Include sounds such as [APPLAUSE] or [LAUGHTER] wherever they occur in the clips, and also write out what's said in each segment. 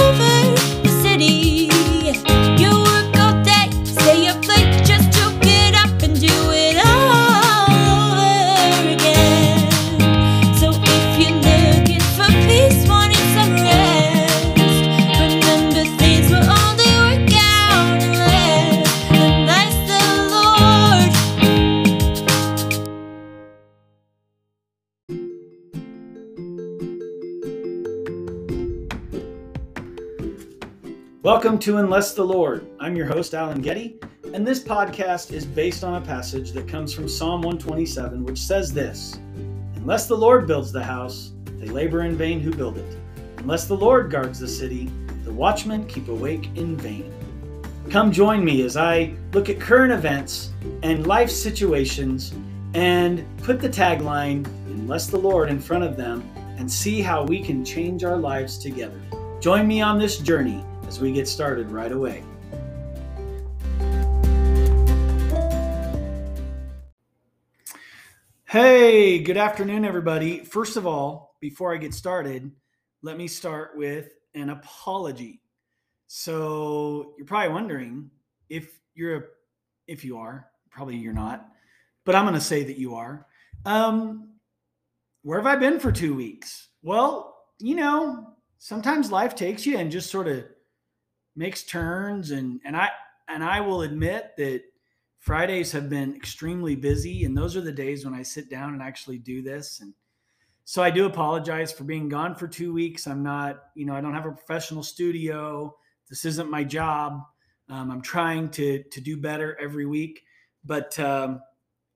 over to Unless the Lord. I'm your host, Alan Getty, and this podcast is based on a passage that comes from Psalm 127, which says this Unless the Lord builds the house, they labor in vain who build it. Unless the Lord guards the city, the watchmen keep awake in vain. Come join me as I look at current events and life situations and put the tagline, Unless the Lord, in front of them and see how we can change our lives together. Join me on this journey as we get started right away. Hey, good afternoon, everybody. First of all, before I get started, let me start with an apology. So you're probably wondering if you're a, if you are, probably you're not, but I'm going to say that you are. Um, where have I been for two weeks? Well, you know, sometimes life takes you and just sort of makes turns and and I and I will admit that Fridays have been extremely busy and those are the days when I sit down and actually do this and so I do apologize for being gone for 2 weeks. I'm not, you know, I don't have a professional studio. This isn't my job. Um, I'm trying to to do better every week, but um,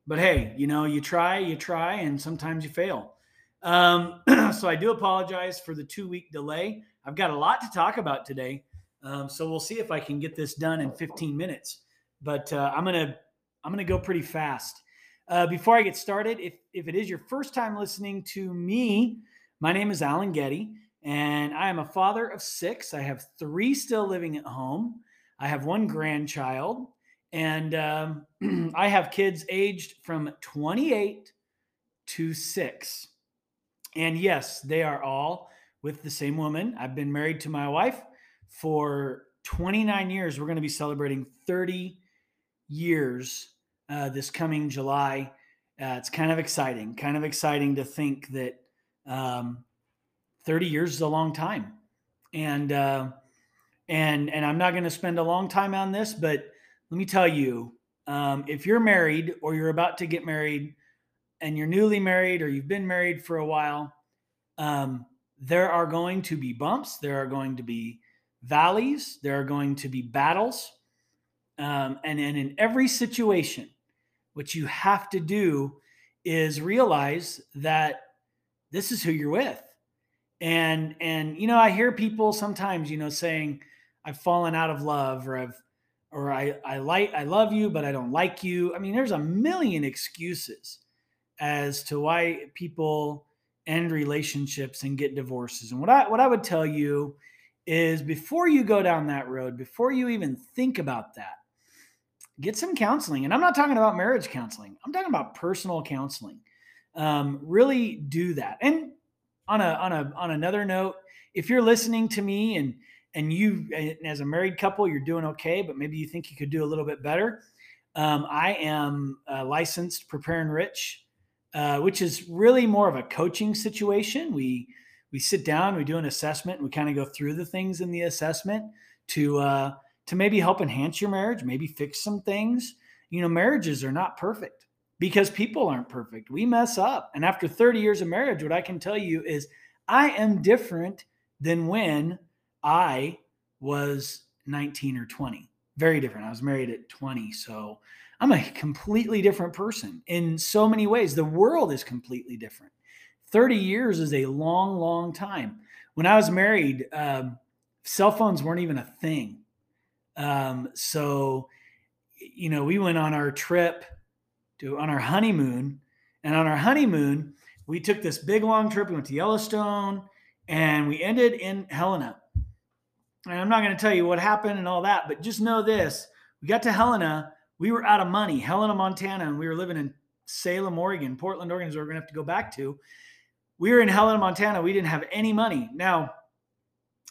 but hey, you know, you try, you try, and sometimes you fail. Um, [CLEARS THROAT] so I do apologize for the two week delay. I've got a lot to talk about today. Um, so we'll see if I can get this done in 15 minutes. But uh, I'm gonna I'm gonna go pretty fast. Uh, before I get started, if if it is your first time listening to me, my name is Alan Getty, and I am a father of six. I have three still living at home. I have one grandchild, and um, [CLEARS THROAT] I have kids aged from 28 to six. And yes, they are all with the same woman. I've been married to my wife for 29 years. We're going to be celebrating 30 years uh, this coming July. Uh, it's kind of exciting, kind of exciting to think that um, 30 years is a long time. And, uh, and, and I'm not going to spend a long time on this, but let me tell you um, if you're married or you're about to get married and you're newly married or you've been married for a while, um, there are going to be bumps, there are going to be valleys, there are going to be battles. Um, and, and in every situation, what you have to do is realize that this is who you're with. And and you know, I hear people sometimes, you know, saying, I've fallen out of love or I've or I, I like I love you, but I don't like you. I mean, there's a million excuses as to why people end relationships and get divorces. And what I what I would tell you is before you go down that road, before you even think about that, get some counseling. And I'm not talking about marriage counseling. I'm talking about personal counseling. Um, really do that. And on a on a on another note, if you're listening to me and and you as a married couple you're doing okay, but maybe you think you could do a little bit better. Um, I am uh, licensed Prepare/Enrich, uh, which is really more of a coaching situation. We we sit down, we do an assessment, we kind of go through the things in the assessment to uh, to maybe help enhance your marriage, maybe fix some things. You know, marriages are not perfect because people aren't perfect. We mess up, and after 30 years of marriage, what I can tell you is I am different than when I was 19 or 20. Very different. I was married at 20, so I'm a completely different person in so many ways. The world is completely different. 30 years is a long, long time. When I was married, um, cell phones weren't even a thing. Um, so, you know, we went on our trip to on our honeymoon, and on our honeymoon, we took this big long trip. We went to Yellowstone, and we ended in Helena. And I'm not going to tell you what happened and all that, but just know this: we got to Helena, we were out of money, Helena, Montana, and we were living in Salem, Oregon, Portland, Oregon is where we're going to have to go back to. We were in Helena, Montana. We didn't have any money. Now,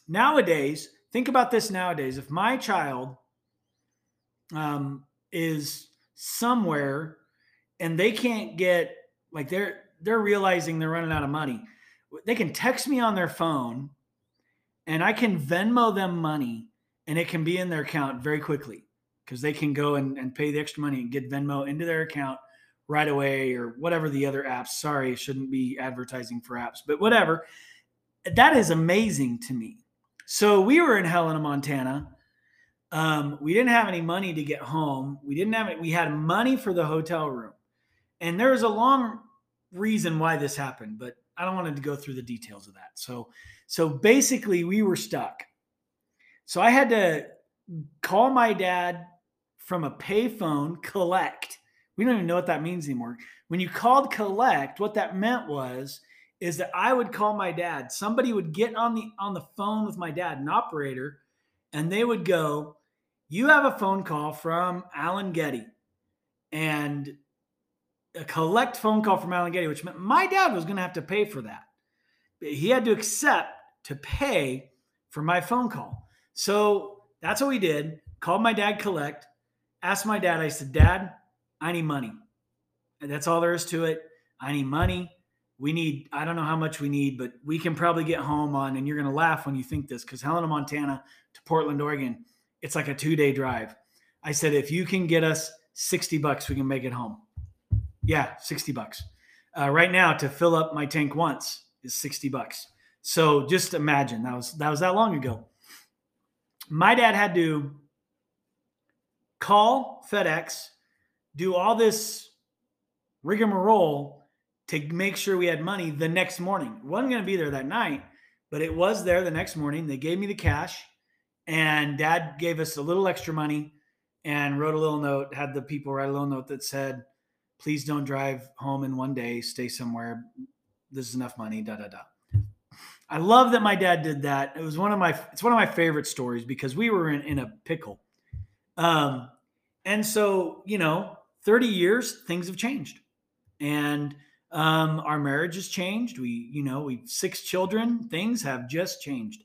nowadays, think about this nowadays. If my child um, is somewhere and they can't get like they're they're realizing they're running out of money, they can text me on their phone and I can Venmo them money and it can be in their account very quickly because they can go and, and pay the extra money and get Venmo into their account right away or whatever the other apps. Sorry, shouldn't be advertising for apps, but whatever. That is amazing to me. So we were in Helena, Montana. Um, we didn't have any money to get home. We didn't have it. We had money for the hotel room, and there was a long reason why this happened, but I don't want to go through the details of that. So, so basically, we were stuck. So I had to call my dad from a payphone, collect. We don't even know what that means anymore. When you called collect, what that meant was is that I would call my dad. Somebody would get on the on the phone with my dad, an operator, and they would go, "You have a phone call from Alan Getty," and a collect phone call from Alan Getty, which meant my dad was going to have to pay for that. He had to accept to pay for my phone call. So that's what we did. Called my dad, collect, asked my dad, I said, Dad, I need money. That's all there is to it. I need money. We need, I don't know how much we need, but we can probably get home on, and you're going to laugh when you think this because Helena, Montana to Portland, Oregon, it's like a two day drive. I said, if you can get us 60 bucks, we can make it home. Yeah, 60 bucks. Uh, right now, to fill up my tank once is 60 bucks. So just imagine that was that was that long ago. My dad had to call FedEx, do all this rigmarole to make sure we had money the next morning. Wasn't going to be there that night, but it was there the next morning. They gave me the cash, and dad gave us a little extra money and wrote a little note, had the people write a little note that said, please don't drive home in one day, stay somewhere. This is enough money, da da da. I love that my dad did that. It was one of my it's one of my favorite stories because we were in, in a pickle. Um, and so, you know, 30 years, things have changed. And um, our marriage has changed. We, you know, we six children, things have just changed.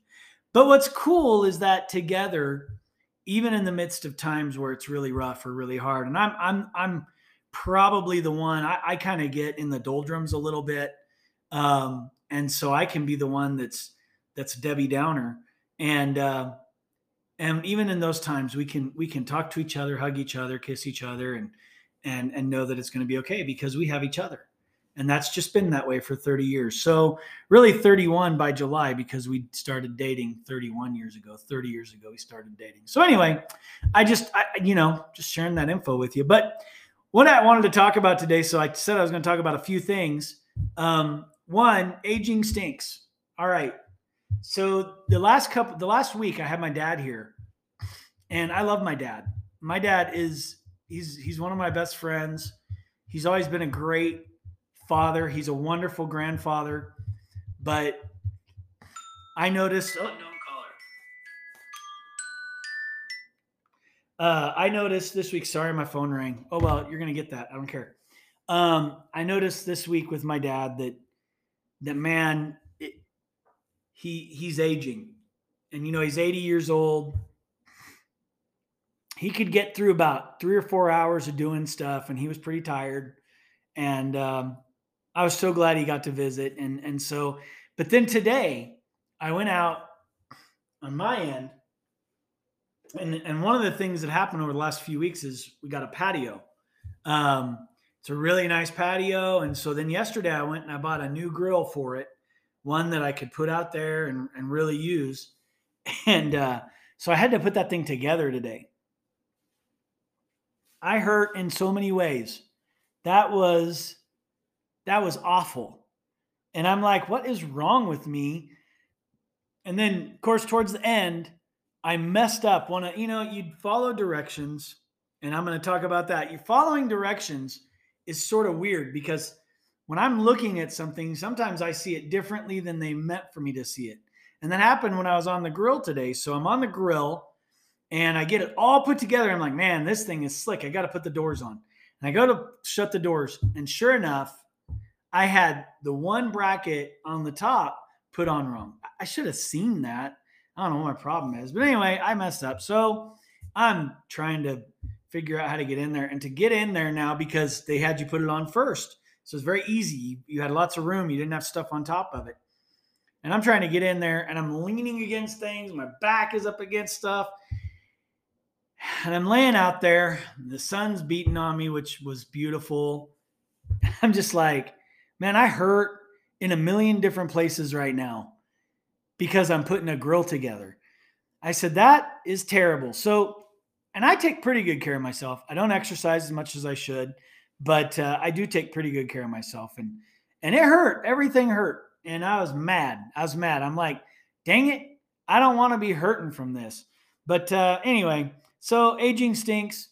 But what's cool is that together, even in the midst of times where it's really rough or really hard, and I'm I'm I'm probably the one I, I kind of get in the doldrums a little bit. Um, and so I can be the one that's that's Debbie Downer. And uh, and even in those times we can we can talk to each other hug each other kiss each other and and and know that it's going to be okay because we have each other. And that's just been that way for 30 years. So really 31 by july because we started dating 31 years ago 30 years ago we started dating. So anyway i just I, you know just sharing that info with you. But what i wanted to talk about today so i said i was going to talk about a few things. Um, one aging stinks. All right. So the last couple, the last week, I had my dad here, and I love my dad. My dad is he's he's one of my best friends. He's always been a great father. He's a wonderful grandfather, but I noticed. Oh, no caller. Uh, I noticed this week. Sorry, my phone rang. Oh well, you're gonna get that. I don't care. Um, I noticed this week with my dad that that man he he's aging, and you know he's 80 years old. He could get through about three or four hours of doing stuff, and he was pretty tired. And um, I was so glad he got to visit. And and so, but then today I went out on my end, and and one of the things that happened over the last few weeks is we got a patio. Um, it's a really nice patio, and so then yesterday I went and I bought a new grill for it one that I could put out there and, and really use. And uh, so I had to put that thing together today. I hurt in so many ways. That was that was awful. And I'm like, what is wrong with me? And then, of course, towards the end, I messed up. One, you know, you follow directions, and I'm going to talk about that. You following directions is sort of weird because when I'm looking at something, sometimes I see it differently than they meant for me to see it. And that happened when I was on the grill today. So I'm on the grill and I get it all put together. I'm like, man, this thing is slick. I got to put the doors on. And I go to shut the doors. And sure enough, I had the one bracket on the top put on wrong. I should have seen that. I don't know what my problem is. But anyway, I messed up. So I'm trying to figure out how to get in there. And to get in there now, because they had you put it on first. So it's very easy. You had lots of room. You didn't have stuff on top of it. And I'm trying to get in there and I'm leaning against things. My back is up against stuff. And I'm laying out there. The sun's beating on me, which was beautiful. [LAUGHS] I'm just like, man, I hurt in a million different places right now because I'm putting a grill together. I said, that is terrible. So, and I take pretty good care of myself. I don't exercise as much as I should, but uh, I do take pretty good care of myself. And, and it hurt. Everything hurt. And I was mad. I was mad. I'm like, dang it. I don't want to be hurting from this. But uh, anyway, so aging stinks.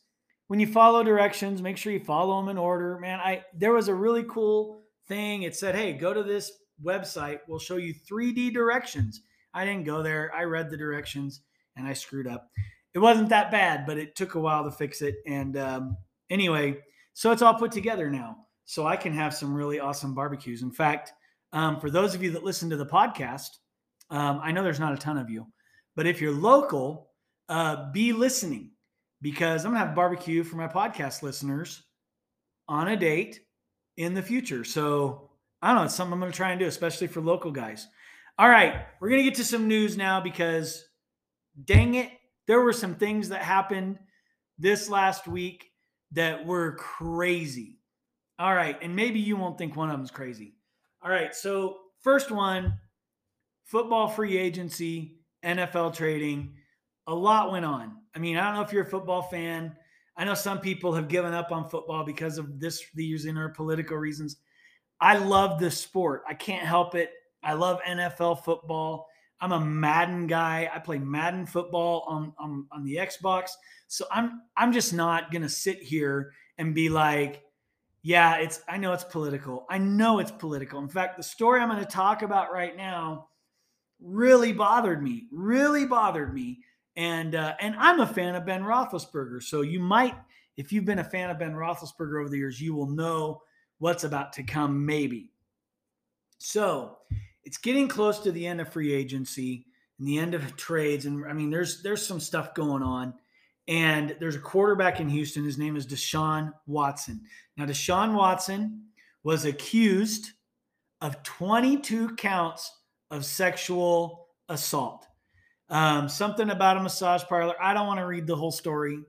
When you follow directions, make sure you follow them in order. Man, I there was a really cool thing. It said, "Hey, go to this website. We'll show you 3D directions." I didn't go there. I read the directions and I screwed up. It wasn't that bad, but it took a while to fix it. And um, anyway, so it's all put together now, so I can have some really awesome barbecues. In fact, um, for those of you that listen to the podcast, um, I know there's not a ton of you, but if you're local, uh, be listening because I'm gonna have barbecue for my podcast listeners on a date in the future. So I don't know, it's something I'm gonna try and do, especially for local guys. All right, we're gonna get to some news now because dang it, there were some things that happened this last week that were crazy. All right, and maybe you won't think one of them's crazy. All right, so first one football free agency, NFL trading, a lot went on. I mean, I don't know if you're a football fan. I know some people have given up on football because of this, these or political reasons. I love this sport. I can't help it. I love NFL football. I'm a Madden guy. I play Madden football on, on, on the Xbox. So I'm I'm just not gonna sit here and be like, yeah, it's I know it's political. I know it's political. In fact, the story I'm going to talk about right now really bothered me. Really bothered me. And uh, and I'm a fan of Ben Roethlisberger. So you might, if you've been a fan of Ben Roethlisberger over the years, you will know what's about to come. Maybe. So it's getting close to the end of free agency and the end of trades, and I mean, there's there's some stuff going on. And there's a quarterback in Houston. His name is Deshaun Watson. Now, Deshaun Watson was accused of 22 counts of sexual assault. Um, something about a massage parlor. I don't want to read the whole story.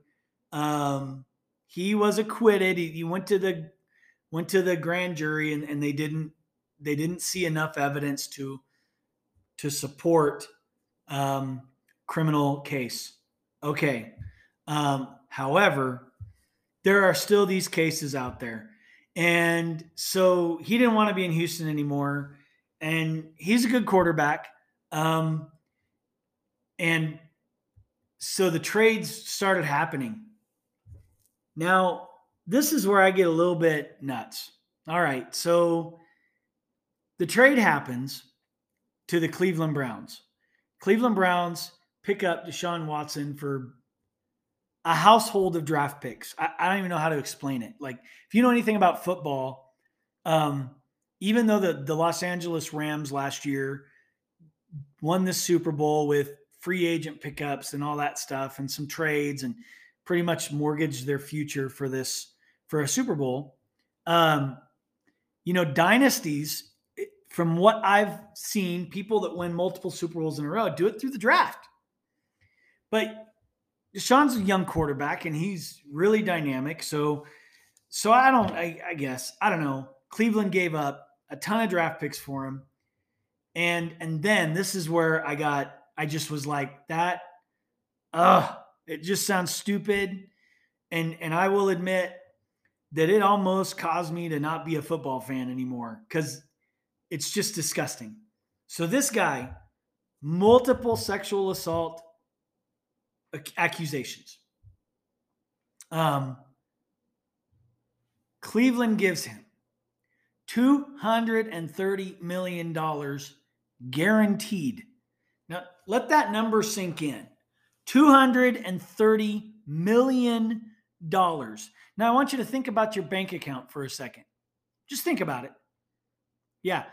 Um, he was acquitted. He, he, went to the went to the grand jury, and, and they didn't they didn't see enough evidence to to support um, criminal case. Okay. Um, however, there are still these cases out there. And so he didn't want to be in Houston anymore. And he's a good quarterback. Um, and so the trades started happening. Now, this is where I get a little bit nuts. All right. So the trade happens to the Cleveland Browns. Cleveland Browns pick up Deshaun Watson for a household of draft picks. I, I, don't even know how to explain it. Like, if you know anything about football, um, even though the, the Los Angeles Rams last year won the Super Bowl with free agent pickups and all that stuff and some trades and pretty much mortgaged their future for this for a Super Bowl. Um, you know, dynasties, from what I've seen, people that win multiple Super Bowls in a row do it through the draft. But Deshaun's a young quarterback and he's really dynamic. So, so I don't, I, I guess, I don't know. Cleveland gave up a ton of draft picks for him. And, and then this is where I got, I just was like, that, it just sounds stupid. And, and I will admit that it almost caused me to not be a football fan anymore because it's just disgusting. So this guy, multiple sexual assault accusations. Um, Cleveland gives him $230 million guaranteed. Let that number sink in $230 million. Now, I want you to think about your bank account for a second. Just think about it. Yeah.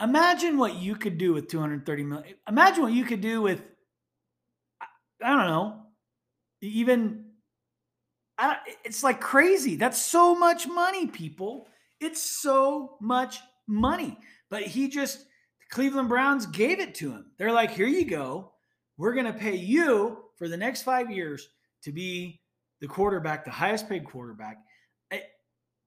Imagine what you could do with 230 million. Imagine what you could do with I don't know, even I, it's like crazy. That's so much money, people. It's so much money. But he just, Cleveland Browns gave it to him. They're like, here you go. We're going to pay you for the next five years to be the quarterback, the highest paid quarterback. I,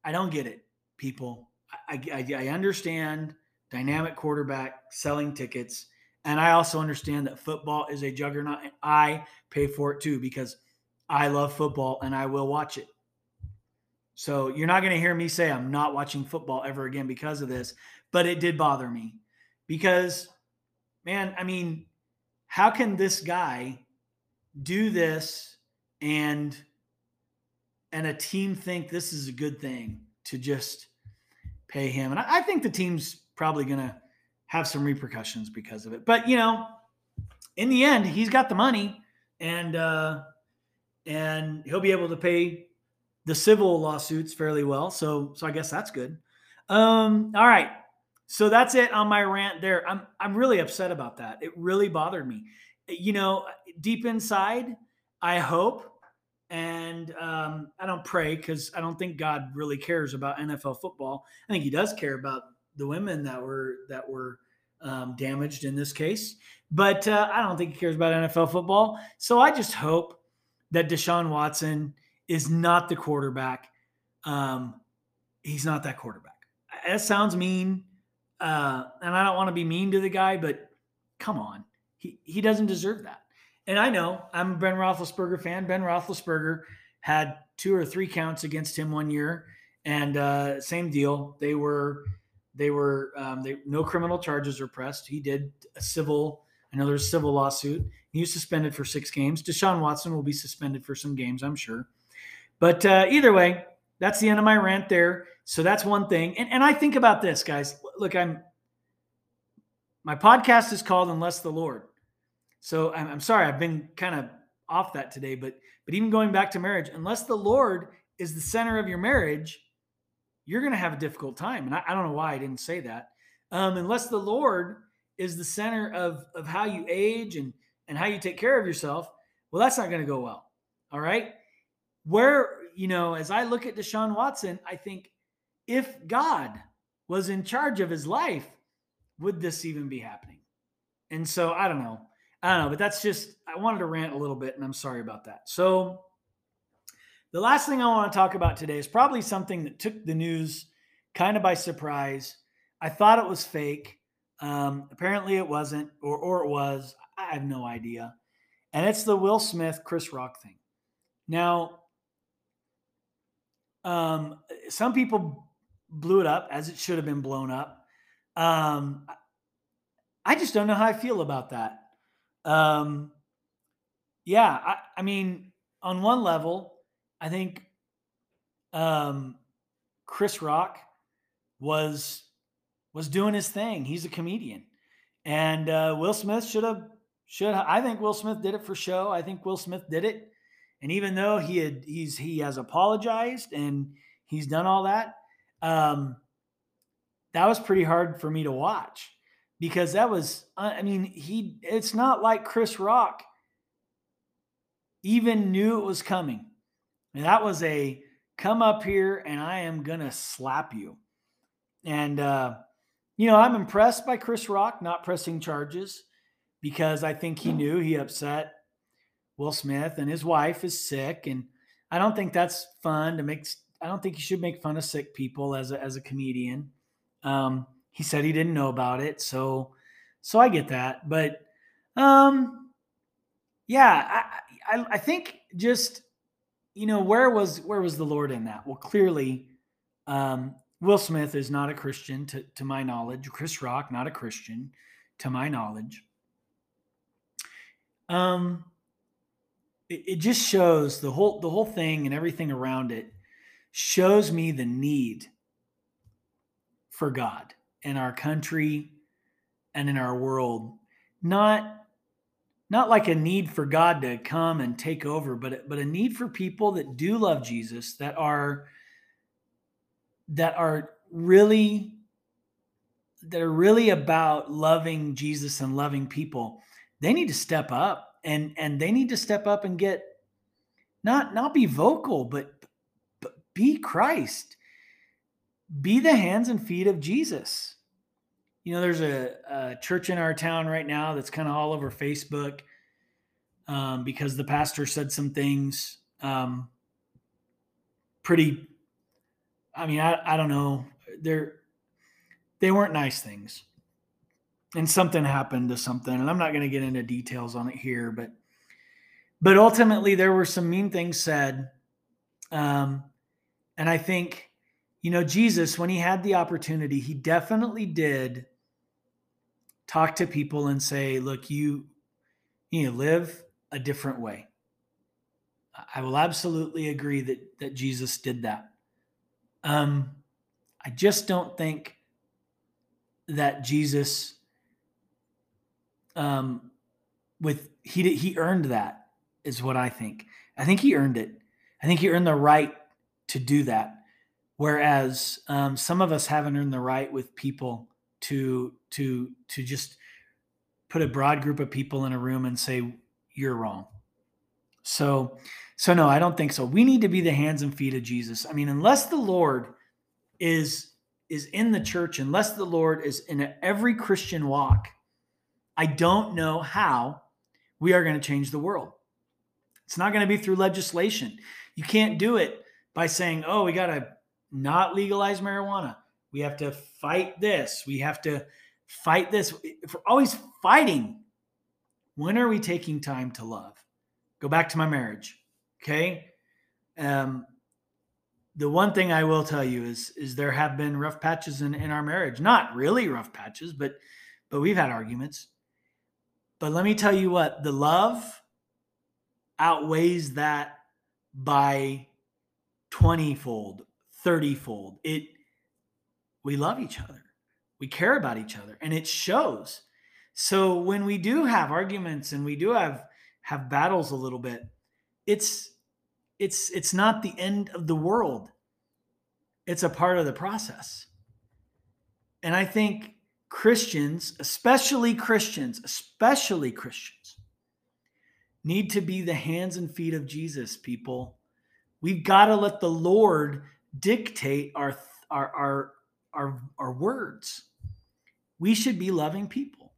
I don't get it, people. I, I, I understand dynamic quarterback selling tickets. And I also understand that football is a juggernaut. And I pay for it too because I love football and I will watch it. So you're not going to hear me say I'm not watching football ever again because of this, but it did bother me because, man, I mean, how can this guy do this and and a team think this is a good thing to just pay him? And I, I think the team's probably to have some repercussions because of it. But you know, in the end, he's got the money, and uh, and he'll be able to pay the civil lawsuits fairly well. So so I guess that's good. Um, all right. So that's it on my rant there. I'm I'm really upset about that. It really bothered me. You know, deep inside, I hope and um, I don't pray because I don't think God really cares about NFL football. I think He does care about the women that were that were um, damaged in this case, but uh, I don't think He cares about NFL football. So I just hope that Deshaun Watson is not the quarterback. Um, he's not that quarterback. That sounds mean, uh, and I don't want to be mean to the guy, but come on, he he doesn't deserve that. And I know I'm a Ben Roethlisberger fan. Ben Roethlisberger had two or three counts against him one year, and uh, same deal. They were they were um, they, no criminal charges were pressed. He did a civil. I know there's a civil lawsuit. He was suspended for six games. Deshaun Watson will be suspended for some games, I'm sure. But uh, either way, that's the end of my rant there. So that's one thing. And, and I think about this, guys. Look, I'm my podcast is called Unless the Lord. So I'm, I'm sorry, I've been kind of off that today, but but even going back to marriage, unless the Lord is the center of your marriage, you're to have a difficult time. And I, I, don't know why I didn't say that. Um, unless the Lord is the center of of how you age and and how you take care of yourself, well, that's not to go well. All right. Where, you know, as I look at Deshaun Watson, I think if God was in charge of his life, would this even be happening? And so I don't know. I don't know, but that's just, I wanted to rant a little bit and I'm sorry about that. So the last thing I want to talk about today is probably something that took the news kind of by surprise. I thought it was fake. Um, apparently it wasn't, or, or it was. I have no idea. And it's the Will Smith Chris Rock thing. Now, um, some people blew it up as it should have been blown up. Um, I just don't know how I feel about that. Um, yeah, I, I mean, on one level, I think um, Chris Rock was was doing his thing. He's a comedian, and uh, Will Smith should have should I think Will Smith did it for show. I think Will Smith did it. And even though he had he's he has apologized and he's done all that, um, that was pretty hard for me to watch because that was I mean he it's not like Chris Rock even knew it was coming. And that was a come up here and I am gonna slap you. And uh, you know, I'm impressed by Chris Rock not pressing charges because I think he knew he upset Will Smith and his wife is sick. And I don't think that's fun to make. I don't think you should make fun of sick people as a, as a comedian. Um, he said he didn't know about it. So, so I get that. But, um, yeah, I, I, I think just, you know, where was, where was the Lord in that? Well, clearly, um, Will Smith is not a Christian to, to my knowledge. Chris Rock, not a Christian to my knowledge um it, it just shows the whole the whole thing and everything around it shows me the need for God in our country and in our world. Not not like a need for God to come and take over but but a need for people that do love Jesus that are that are really that are really about loving Jesus and loving people. They need to step up and and they need to step up and get not not be vocal, but but be Christ. Be the hands and feet of Jesus. You know, there's a, a church in our town right now that's kind of all over Facebook um, because the pastor said some things um, pretty. I mean, I, I don't know. They're they weren't nice things, and something happened to something, and I'm not going to get into details on it here, but but ultimately there were some mean things said, um, and I think you know Jesus when he had the opportunity, he definitely did talk to people and say, look, you you know live a different way. I will absolutely agree that that Jesus did that. Um, I just don't think that Jesus, um, with he he earned that is what I think. I think he earned it. I think he earned the right to do that. Whereas um, some of us haven't earned the right with people to to to just put a broad group of people in a room and say you're wrong. So, so no, I don't think so. We need to be the hands and feet of Jesus. I mean, unless the Lord is is in the church, unless the Lord is in every Christian walk, I don't know how we are going to change the world. It's not going to be through legislation. You can't do it by saying, "Oh, we got to not legalize marijuana. We have to fight this. We have to fight this." If we're always fighting when are we taking time to love? Go back to my marriage. Okay. Um, the one thing I will tell you is is there have been rough patches in, in our marriage. Not really rough patches, but but we've had arguments. But let me tell you what, the love outweighs that by 20 fold, 30 fold. It we love each other. We care about each other and it shows. So when we do have arguments and we do have have battles a little bit, it's it's it's not the end of the world. It's a part of the process. And I think Christians, especially Christians, especially Christians, need to be the hands and feet of Jesus, people. We've got to let the Lord dictate our our our our, our words. We should be loving people.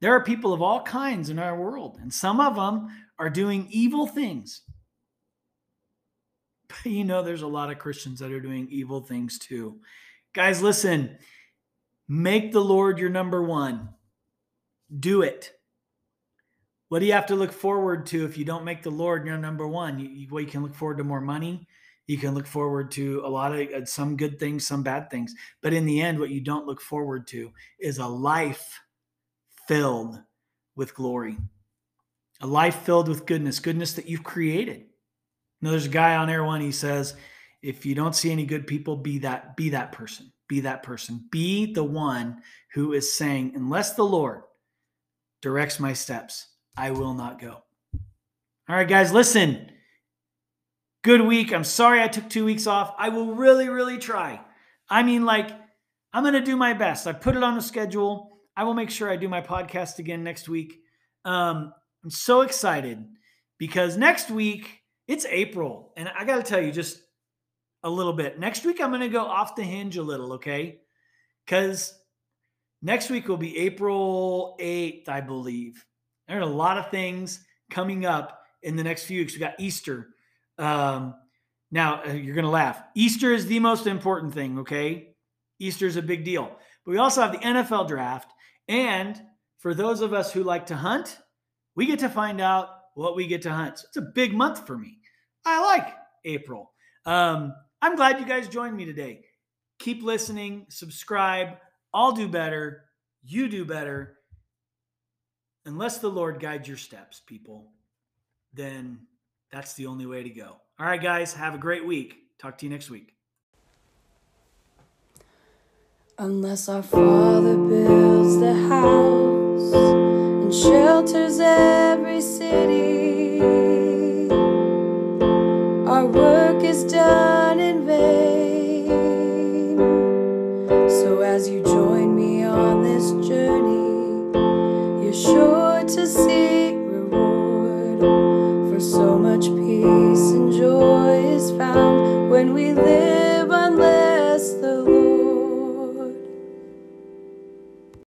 There are people of all kinds in our world, and some of them are doing evil things. But [LAUGHS] you know, there's a lot of Christians that are doing evil things too. Guys, listen, make the Lord your number one. Do it. What do you have to look forward to if you don't make the Lord your number one? You, well, you can look forward to more money. You can look forward to a lot of uh, some good things, some bad things. But in the end, what you don't look forward to is a life filled with glory, a life filled with goodness, goodness that you've created. Know, there's a guy on Air One. He says, "If you don't see any good people, be that be that person. Be that person. Be the one who is saying, unless the Lord directs my steps, I will not go." All right, guys, listen. Good week. I'm sorry I took two weeks off. I will really, really try. I mean, like, I'm to do my best. I put it on the schedule. I will make sure I do my podcast again next week. Um, I'm so excited because next week it's April, and I got to tell you just a little bit. Next week I'm going to go off the hinge a little, okay? Because next week will be April 8th, I believe. There are a lot of things coming up in the next few weeks. We got Easter. Um, now uh, you're going to laugh. Easter is the most important thing, okay? Easter is a big deal. But we also have the NFL draft, and for those of us who like to hunt, we get to find out what we get to hunt. So it's a big month for me. I like April. Um, I'm glad you guys joined me today. Keep listening, subscribe. I'll do better. You do better. Unless the Lord guides your steps, people, then that's the only way to go. All right, guys, have a great week. Talk to you next week. Unless our Father builds the house and shelters every city, our work is done So as you join me on this journey, you're sure to see reward. For so much peace and joy is found when we live.